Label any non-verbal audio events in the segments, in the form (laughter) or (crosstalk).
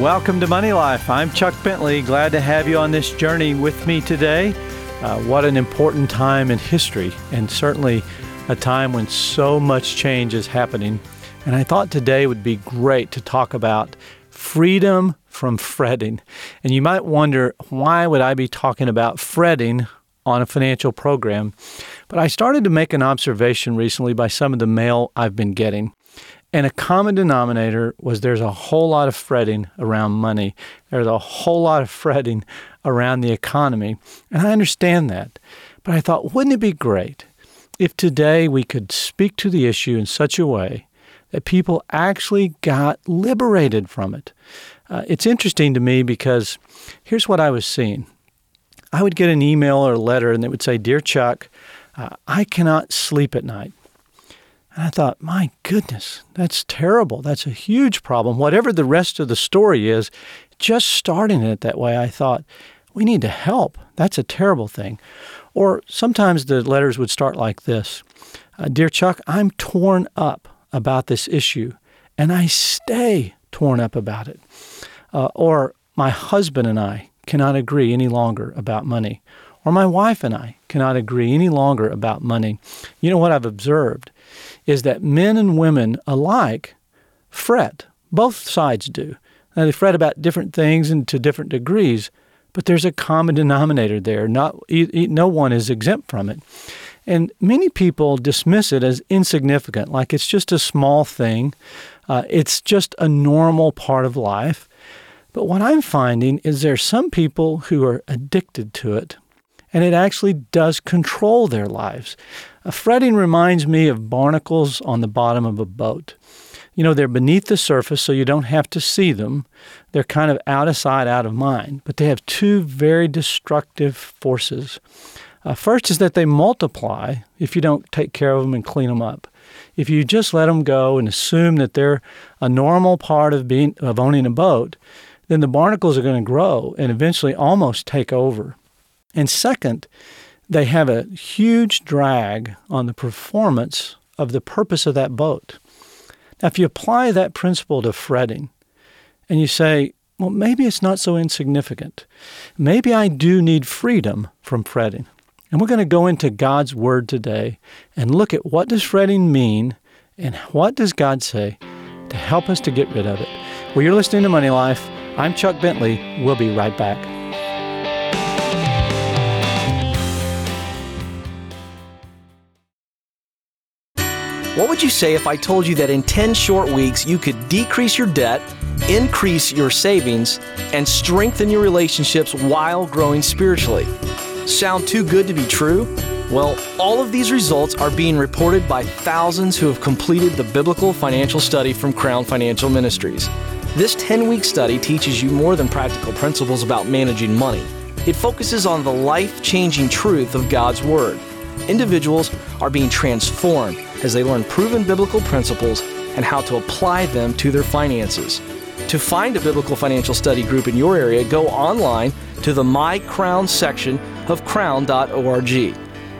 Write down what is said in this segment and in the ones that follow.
Welcome to Money Life. I'm Chuck Bentley. Glad to have you on this journey with me today. Uh, what an important time in history, and certainly a time when so much change is happening. And I thought today would be great to talk about freedom from fretting. And you might wonder, why would I be talking about fretting on a financial program? But I started to make an observation recently by some of the mail I've been getting. And a common denominator was there's a whole lot of fretting around money. There's a whole lot of fretting around the economy. And I understand that. But I thought, wouldn't it be great if today we could speak to the issue in such a way that people actually got liberated from it? Uh, it's interesting to me because here's what I was seeing. I would get an email or a letter and it would say, Dear Chuck, uh, I cannot sleep at night. And I thought, my goodness, that's terrible. That's a huge problem. Whatever the rest of the story is, just starting it that way, I thought, we need to help. That's a terrible thing. Or sometimes the letters would start like this uh, Dear Chuck, I'm torn up about this issue, and I stay torn up about it. Uh, or my husband and I cannot agree any longer about money. Or my wife and I cannot agree any longer about money. You know what I've observed is that men and women alike fret. Both sides do. Now, they fret about different things and to different degrees, but there's a common denominator there. Not, no one is exempt from it. And many people dismiss it as insignificant, like it's just a small thing. Uh, it's just a normal part of life. But what I'm finding is there are some people who are addicted to it, and it actually does control their lives. A fretting reminds me of barnacles on the bottom of a boat. You know, they're beneath the surface, so you don't have to see them. They're kind of out of sight, out of mind, but they have two very destructive forces. Uh, first is that they multiply if you don't take care of them and clean them up. If you just let them go and assume that they're a normal part of being of owning a boat, then the barnacles are going to grow and eventually almost take over. And second, they have a huge drag on the performance of the purpose of that boat. Now, if you apply that principle to fretting and you say, well, maybe it's not so insignificant. Maybe I do need freedom from fretting. And we're going to go into God's Word today and look at what does fretting mean and what does God say to help us to get rid of it. Well, you're listening to Money Life. I'm Chuck Bentley. We'll be right back. What would you say if I told you that in 10 short weeks you could decrease your debt, increase your savings, and strengthen your relationships while growing spiritually? Sound too good to be true? Well, all of these results are being reported by thousands who have completed the biblical financial study from Crown Financial Ministries. This 10 week study teaches you more than practical principles about managing money. It focuses on the life changing truth of God's Word. Individuals are being transformed as they learn proven biblical principles and how to apply them to their finances. To find a biblical financial study group in your area, go online to the My Crown section of crown.org.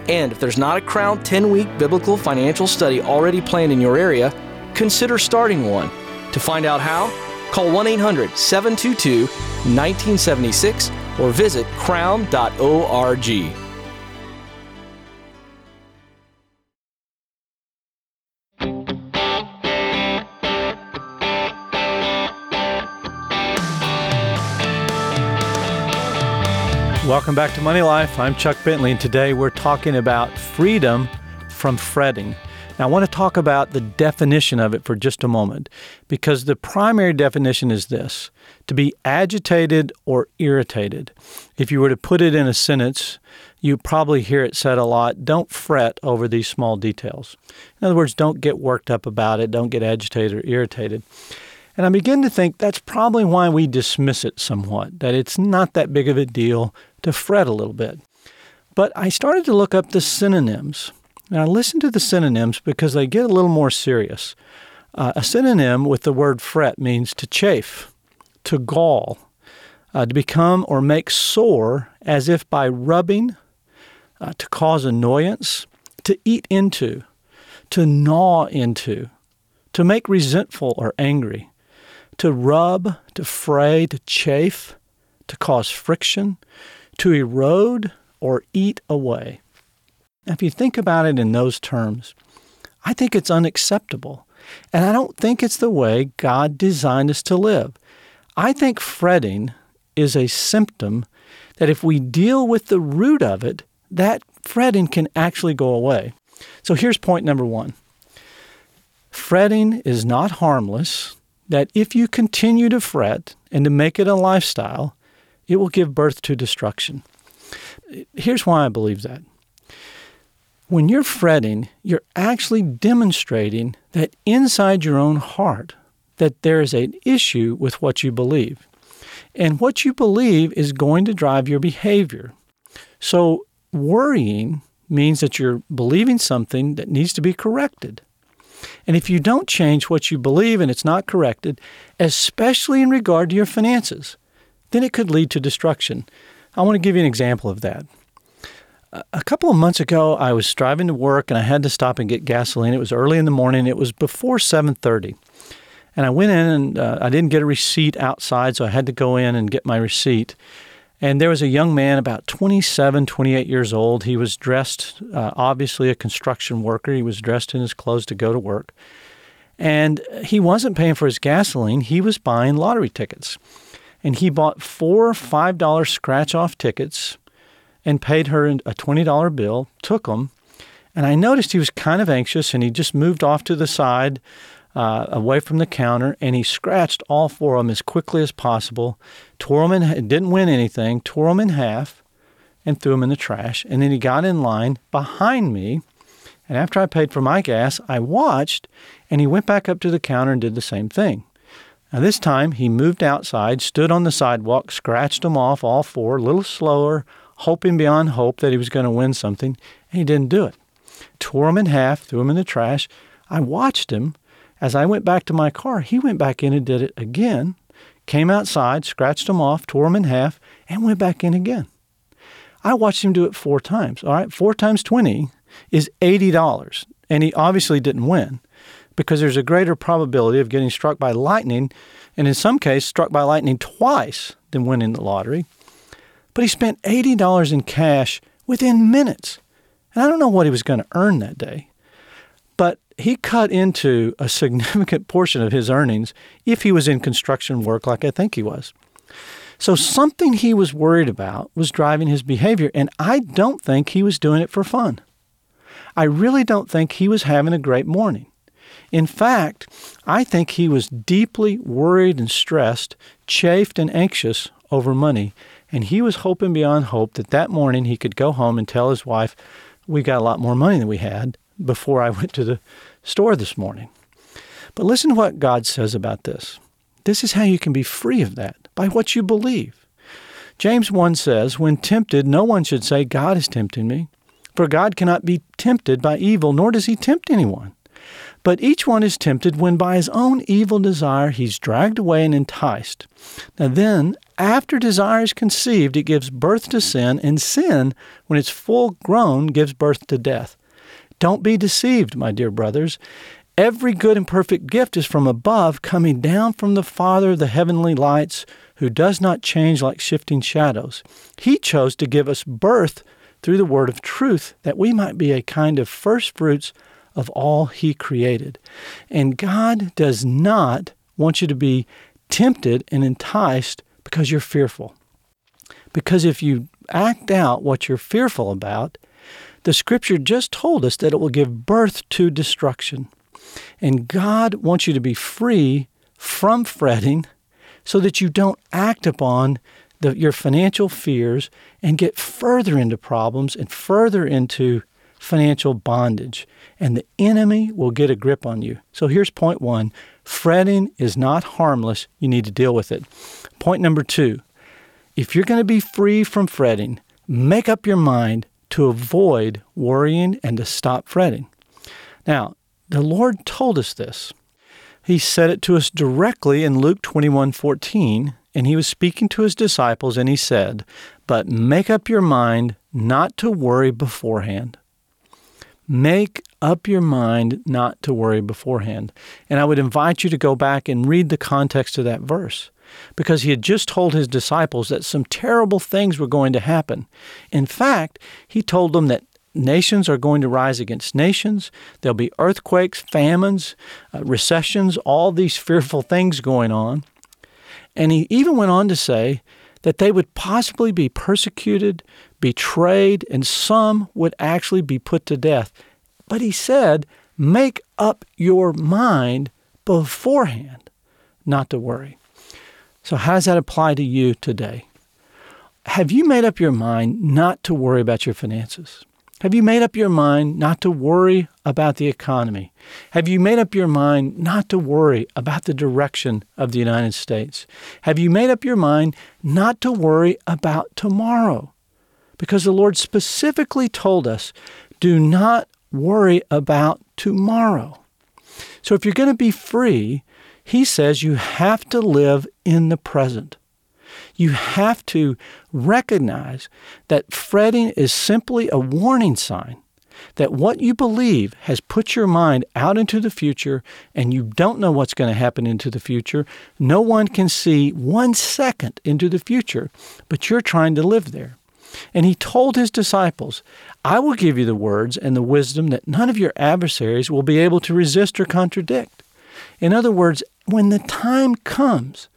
And if there's not a Crown 10 week biblical financial study already planned in your area, consider starting one. To find out how, call 1 800 722 1976 or visit crown.org. Welcome back to Money Life. I'm Chuck Bentley, and today we're talking about freedom from fretting. Now, I want to talk about the definition of it for just a moment, because the primary definition is this to be agitated or irritated. If you were to put it in a sentence, you probably hear it said a lot don't fret over these small details. In other words, don't get worked up about it, don't get agitated or irritated. And I begin to think that's probably why we dismiss it somewhat, that it's not that big of a deal to fret a little bit. But I started to look up the synonyms. And I to the synonyms because they get a little more serious. Uh, a synonym with the word fret means to chafe, to gall, uh, to become or make sore as if by rubbing, uh, to cause annoyance, to eat into, to gnaw into, to make resentful or angry, to rub, to fray, to chafe, to cause friction, to erode, or eat away. Now, if you think about it in those terms, I think it's unacceptable. And I don't think it's the way God designed us to live. I think fretting is a symptom that if we deal with the root of it, that fretting can actually go away. So here's point number one fretting is not harmless, that if you continue to fret and to make it a lifestyle, it will give birth to destruction. Here's why I believe that. When you're fretting, you're actually demonstrating that inside your own heart that there is an issue with what you believe. And what you believe is going to drive your behavior. So worrying means that you're believing something that needs to be corrected. And if you don't change what you believe and it's not corrected, especially in regard to your finances, then it could lead to destruction. I want to give you an example of that a couple of months ago, I was driving to work and I had to stop and get gasoline. It was early in the morning. It was before 7:30, and I went in and uh, I didn't get a receipt outside, so I had to go in and get my receipt. And there was a young man, about 27, 28 years old. He was dressed, uh, obviously a construction worker. He was dressed in his clothes to go to work, and he wasn't paying for his gasoline. He was buying lottery tickets, and he bought four five dollar scratch off tickets and paid her a $20 bill, took them, and I noticed he was kind of anxious and he just moved off to the side uh, away from the counter and he scratched all four of them as quickly as possible, tore them in, didn't win anything, tore them in half and threw them in the trash. And then he got in line behind me. And after I paid for my gas, I watched and he went back up to the counter and did the same thing. Now, this time he moved outside, stood on the sidewalk, scratched them off, all four, a little slower, hoping beyond hope that he was going to win something, and he didn't do it. Tore him in half, threw him in the trash. I watched him. As I went back to my car, he went back in and did it again, came outside, scratched him off, tore him in half, and went back in again. I watched him do it four times. All right, four times 20 is $80. And he obviously didn't win because there's a greater probability of getting struck by lightning, and in some cases, struck by lightning twice than winning the lottery. But he spent $80 in cash within minutes. And I don't know what he was going to earn that day. But he cut into a significant portion of his earnings if he was in construction work like I think he was. So something he was worried about was driving his behavior, and I don't think he was doing it for fun. I really don't think he was having a great morning. In fact, I think he was deeply worried and stressed, chafed and anxious over money, and he was hoping beyond hope that that morning he could go home and tell his wife, We got a lot more money than we had before I went to the store this morning. But listen to what God says about this. This is how you can be free of that by what you believe. James 1 says, When tempted, no one should say, God is tempting me. For God cannot be tempted by evil, nor does he tempt anyone. But each one is tempted when by his own evil desire he's dragged away and enticed. Now then, after desire is conceived, it gives birth to sin, and sin, when it's full grown, gives birth to death. Don't be deceived, my dear brothers. Every good and perfect gift is from above, coming down from the Father of the heavenly lights, who does not change like shifting shadows. He chose to give us birth through the word of truth, that we might be a kind of first fruits of all He created. And God does not want you to be tempted and enticed because you're fearful. Because if you act out what you're fearful about, the scripture just told us that it will give birth to destruction. And God wants you to be free from fretting so that you don't act upon the, your financial fears and get further into problems and further into financial bondage, and the enemy will get a grip on you. So here's point one fretting is not harmless. You need to deal with it. Point number two if you're going to be free from fretting, make up your mind to avoid worrying and to stop fretting. Now, the Lord told us this. He said it to us directly in Luke 21 14, and he was speaking to his disciples, and he said, But make up your mind not to worry beforehand Make up your mind not to worry beforehand. And I would invite you to go back and read the context of that verse because he had just told his disciples that some terrible things were going to happen. In fact, he told them that nations are going to rise against nations. There'll be earthquakes, famines, uh, recessions, all these (laughs) fearful things going on. And he even went on to say that they would possibly be persecuted, betrayed, and some would actually be put to death. But he said, make up your mind beforehand not to worry. So, how does that apply to you today? Have you made up your mind not to worry about your finances? Have you made up your mind not to worry about the economy? Have you made up your mind not to worry about the direction of the United States? Have you made up your mind not to worry about tomorrow? Because the Lord specifically told us, do not worry about tomorrow. So if you're going to be free, He says you have to live in the present. You have to recognize that fretting is simply a warning sign that what you believe has put your mind out into the future and you don't know what's going to happen into the future. No one can see one second into the future, but you're trying to live there. And he told his disciples, I will give you the words and the wisdom that none of your adversaries will be able to resist or contradict. In other words, when the time comes,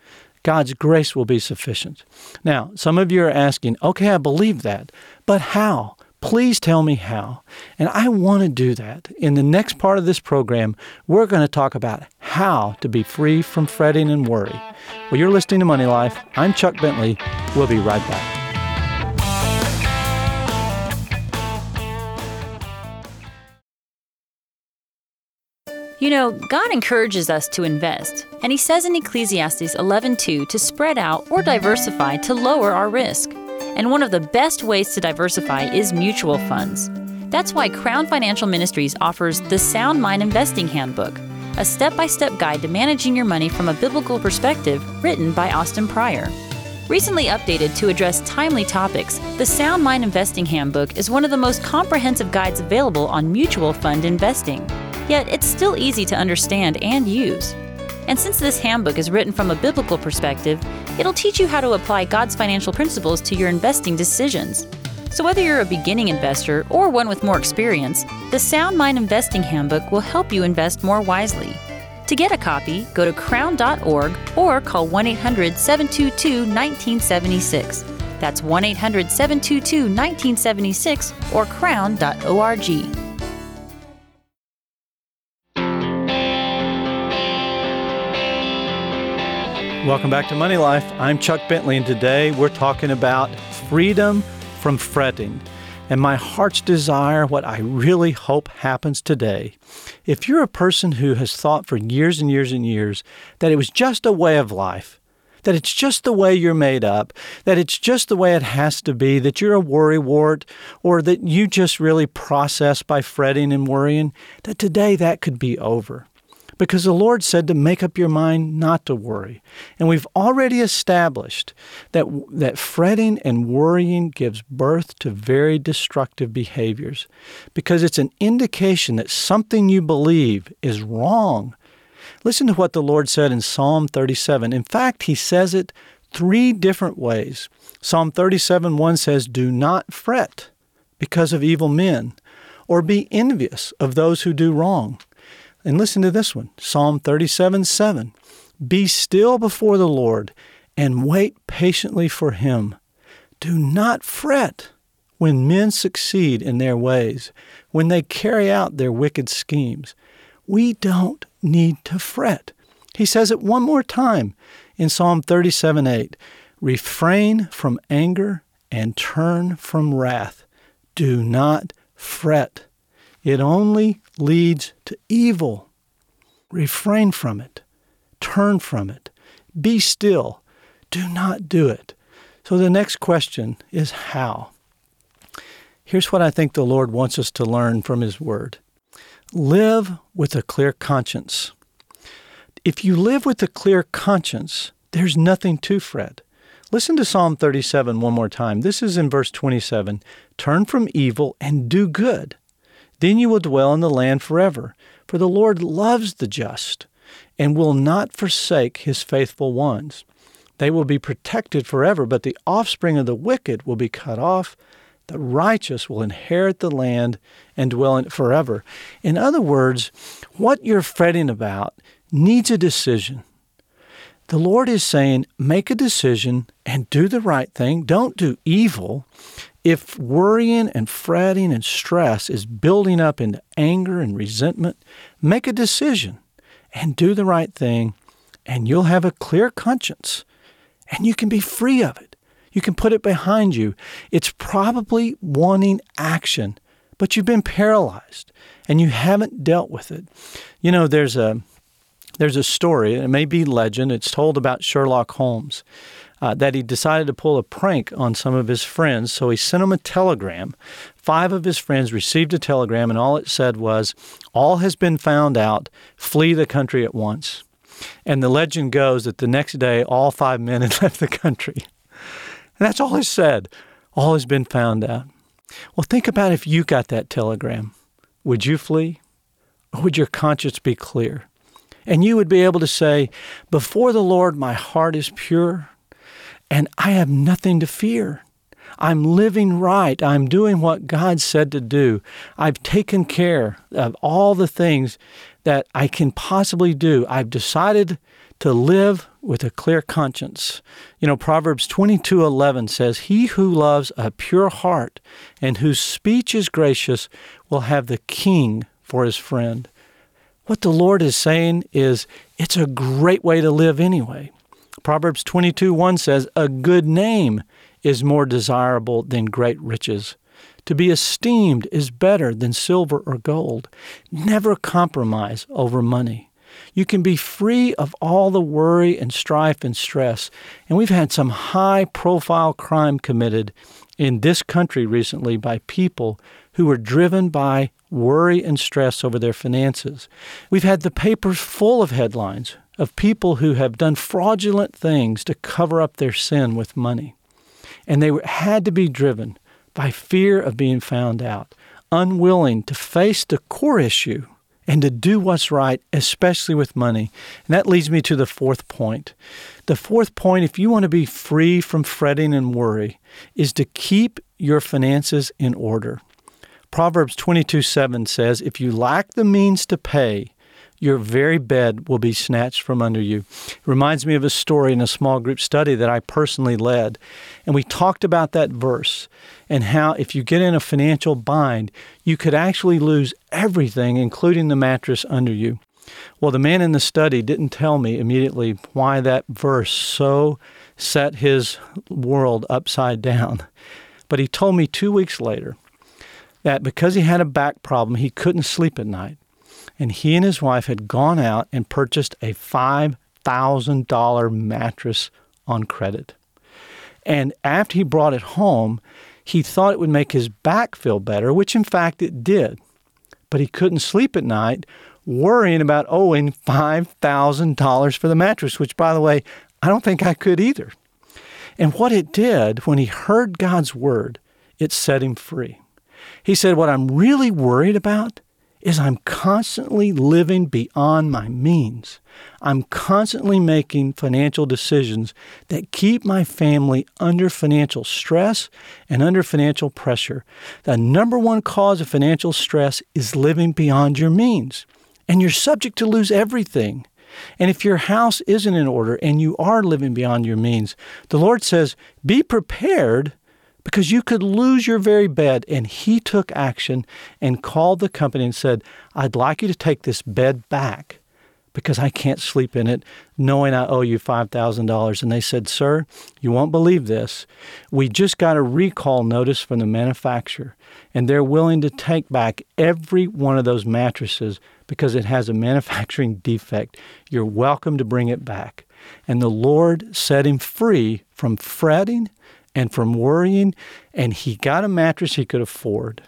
God's grace will be sufficient. Now, some of you are asking, okay, I believe that, but how? Please tell me how. And I want to do that. In the next part of this program, we're going to talk about how to be free from fretting and worry. Well, you're listening to Money Life. I'm Chuck Bentley. We'll be right back. You know, God encourages us to invest, and He says in Ecclesiastes 11:2 to spread out or diversify to lower our risk. And one of the best ways to diversify is mutual funds. That's why Crown Financial Ministries offers the Sound Mind Investing Handbook, a step by step guide to managing your money from a biblical perspective, written by Austin Pryor. Recently updated to address timely topics, the Sound Mind Investing Handbook is one of the most comprehensive guides available on mutual fund investing. Yet it's still easy to understand and use. And since this handbook is written from a biblical perspective, it'll teach you how to apply God's financial principles to your investing decisions. So, whether you're a beginning investor or one with more experience, the Sound Mind Investing Handbook will help you invest more wisely. To get a copy, go to crown.org or call 1 800 722 1976. That's 1 800 722 1976 or crown.org. Welcome back to Money Life. I'm Chuck Bentley, and today we're talking about freedom from fretting. And my heart's desire, what I really hope happens today. If you're a person who has thought for years and years and years that it was just a way of life, that it's just the way you're made up, that it's just the way it has to be, that you're a worrywart, or that you just really process by fretting and worrying, that today that could be over because the Lord said to make up your mind not to worry. And we've already established that, that fretting and worrying gives birth to very destructive behaviors because it's an indication that something you believe is wrong. Listen to what the Lord said in Psalm 37. In fact, He says it three different ways. Psalm 37 1 says, Do not fret because of evil men, or be envious of those who do wrong. And listen to this one Psalm 37 7. Be still before the Lord and wait patiently for him. Do not fret when men succeed in their ways, when they carry out their wicked schemes. We don't need to fret. He says it one more time in Psalm 37 8. Refrain from anger and turn from wrath. Do not fret. It only leads to evil. Refrain from it. Turn from it. Be still. Do not do it. So the next question is how? Here's what I think the Lord wants us to learn from His Word live with a clear conscience. If you live with a clear conscience, there's nothing to fret. Listen to Psalm 37 one more time. This is in verse 27 Turn from evil and do good Then you will dwell in the land forever. For the Lord loves the just and will not forsake his faithful ones. They will be protected forever, but the offspring of the wicked will be cut off. The righteous will inherit the land and dwell in it forever. In other words, what you're fretting about needs a decision. The Lord is saying, make a decision and do the right thing. Don't do evil. If worrying and fretting and stress is building up into anger and resentment, make a decision and do the right thing, and you'll have a clear conscience and you can be free of it. You can put it behind you. It's probably wanting action, but you've been paralyzed and you haven't dealt with it. You know, there's a there's a story, it may be legend, it's told about Sherlock Holmes. Uh, that he decided to pull a prank on some of his friends, so he sent them a telegram. Five of his friends received a telegram, and all it said was, All has been found out. Flee the country at once. And the legend goes that the next day, all five men (laughs) had left the country. And that's all it said. All has been found out. Well, think about if you got that telegram. Would you flee? Or would your conscience be clear? And you would be able to say, Before the Lord, my heart is pure, and I have nothing to fear. I'm living right. I'm doing what God said to do. I've taken care of all the things that I can possibly do. I've decided to live with a clear conscience. You know, Proverbs 22:11 says, "He who loves a pure heart and whose speech is gracious will have the king for his friend." What the Lord is saying is it's a great way to live anyway. Proverbs 22:1 says, "A good name is more desirable than great riches." To be esteemed is better than silver or gold. Never compromise over money. You can be free of all the worry and strife and stress. And we've had some high profile crime committed in this country recently by people who were driven by worry and stress over their finances. We've had the papers full of headlines of people who have done fraudulent things to cover up their sin with money. And they had to be driven by fear of being found out, unwilling to face the core issue and to do what's right, especially with money. And that leads me to the fourth point. The fourth point, if you want to be free from fretting and worry, is to keep your finances in order. Proverbs 22 7 says, If you lack the means to pay, your very bed will be snatched from under you. It reminds me of a story in a small group study that I personally led. And we talked about that verse and how if you get in a financial bind, you could actually lose everything, including the mattress under you. Well, the man in the study didn't tell me immediately why that verse so set his world upside down. But he told me two weeks later that because he had a back problem, he couldn't sleep at night and he and his wife had gone out and purchased a $5,000 mattress on credit. And after he brought it home, he thought it would make his back feel better, which in fact it did. But he couldn't sleep at night worrying about owing $5,000 for the mattress, which, by the way, I don't think I could either. And what it did when he heard God's word, it set him free. He said, What I'm really worried about is I'm constantly living beyond my means. I'm constantly making financial decisions that keep my family under financial stress and under financial pressure. The number one cause of financial stress is living beyond your means, and you're subject to lose everything. And if your house isn't in order and you are living beyond your means, the Lord says, be prepared because you could lose your very bed. And he took action and called the company and said, I'd like you to take this bed back because I can't sleep in it knowing I owe you $5,000. And they said, Sir, you won't believe this. We just got a recall notice from the manufacturer, and they're willing to take back every one of those mattresses because it has a manufacturing (laughs) defect. You're welcome to bring it back. And the Lord set him free from fretting and from worrying. And he got a mattress he could afford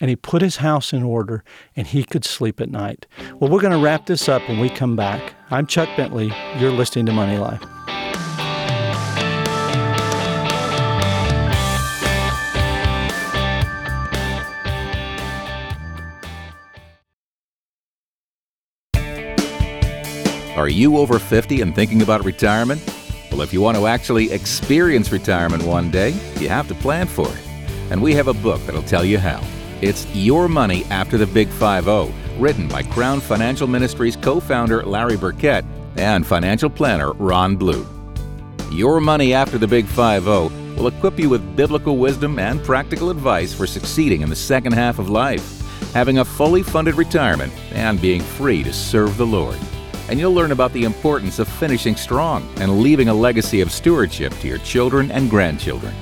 and he put his house in order and he could sleep at night. Well, we're going to wrap this up when we come back. I'm Chuck Bentley. You're listening to Money Life. Are you over 50 and thinking about retirement? Well, if you want to actually experience retirement one day, you have to plan for it. And we have a book that'll tell you how. It's Your Money After the Big 5 0, written by Crown Financial Ministries co founder Larry Burkett and financial planner Ron Blue. Your Money After the Big 5 0 will equip you with biblical wisdom and practical advice for succeeding in the second half of life, having a fully funded retirement, and being free to serve the Lord and you'll learn about the importance of finishing strong and leaving a legacy of stewardship to your children and grandchildren.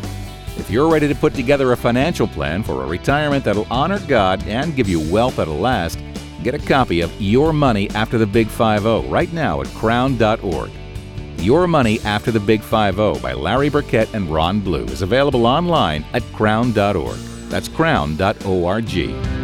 If you're ready to put together a financial plan for a retirement that'll honor God and give you wealth that'll last, get a copy of Your Money After the Big 50 right now at crown.org. Your Money After the Big 50 by Larry Burkett and Ron Blue is available online at crown.org. That's crown.org.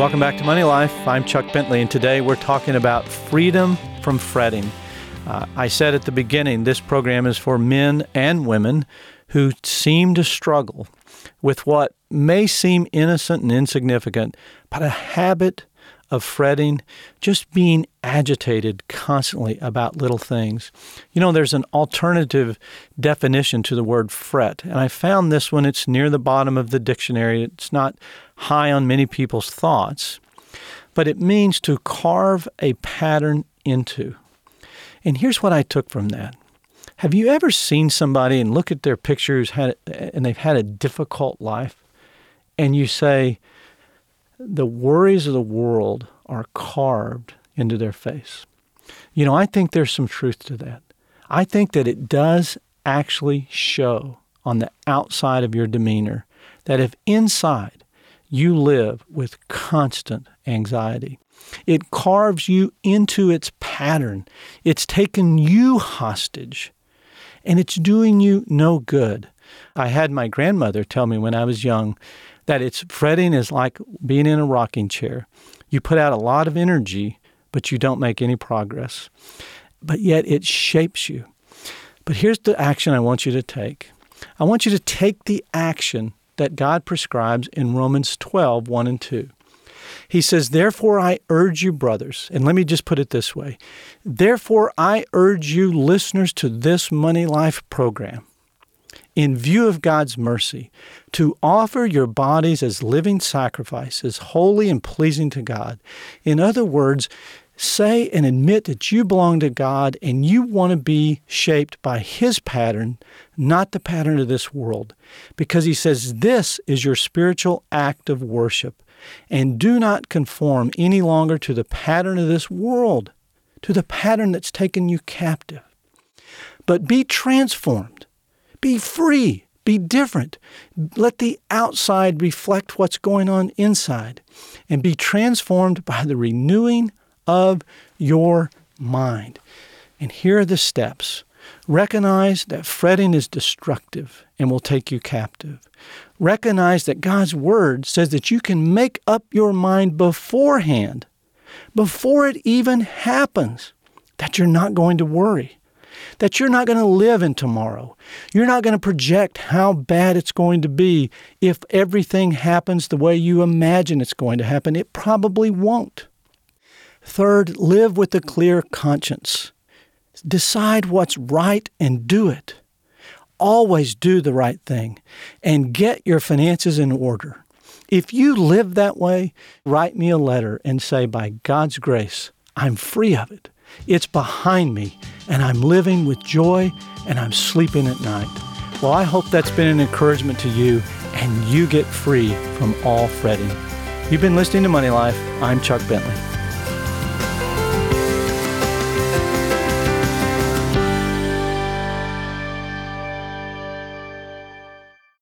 Welcome back to Money Life. I'm Chuck Bentley, and today we're talking about freedom from fretting. Uh, I said at the beginning, this program is for men and women who seem to struggle with what may seem innocent and insignificant, but a habit of fretting, just being agitated constantly about little things. You know, there's an alternative definition to the word fret, and I found this one. It's near the bottom of the dictionary. It's not high on many people's thoughts, but it means to carve a pattern into. And here's what I took from that. Have you ever seen somebody and look at their pictures had, and they've had a difficult life, and you say, the worries of the world are carved into their face. You know, I think there's some truth to that. I think that it does actually show on the outside of your demeanor that if inside you live with constant anxiety, it carves you into its pattern. It's taken you hostage and it's doing you no good. I had my grandmother tell me when I was young that it's fretting is like being in a rocking chair. You put out a lot of energy, but you don't make any progress. But yet it shapes you. But here's the action I want you to take. I want you to take the action that God prescribes in Romans 12, 1 and 2. He says, Therefore I urge you, brothers, and let me just put it this way. Therefore I urge you, listeners to this Money Life program, in view of God's mercy, to offer your bodies as living sacrifices, holy and pleasing to God. In other words, say and admit that you belong to God and you want to be shaped by His pattern, not the pattern of this world. Because He says this is your spiritual act of worship. And do not conform any longer to the pattern of this world, to the pattern that's taken you captive. But be transformed be free. Be different. Let the outside reflect what's going on inside and be transformed by the renewing of your mind. And here are the steps. Recognize that fretting is destructive and will take you captive. Recognize that God's Word says that you can make up your mind beforehand, before it even happens, that you're not going to worry that you're not going to live in tomorrow. You're not going to project how bad it's going to be if everything happens the way you imagine it's going to happen. It probably won't. Third, live with a clear conscience. Decide what's right and do it. Always do the right thing and get your finances in order. If you live that way, write me a letter and say, by God's grace, I'm free of it. It's behind me, and I'm living with joy and I'm sleeping at night. Well, I hope that's been an encouragement to you and you get free from all fretting. You've been listening to Money Life. I'm Chuck Bentley.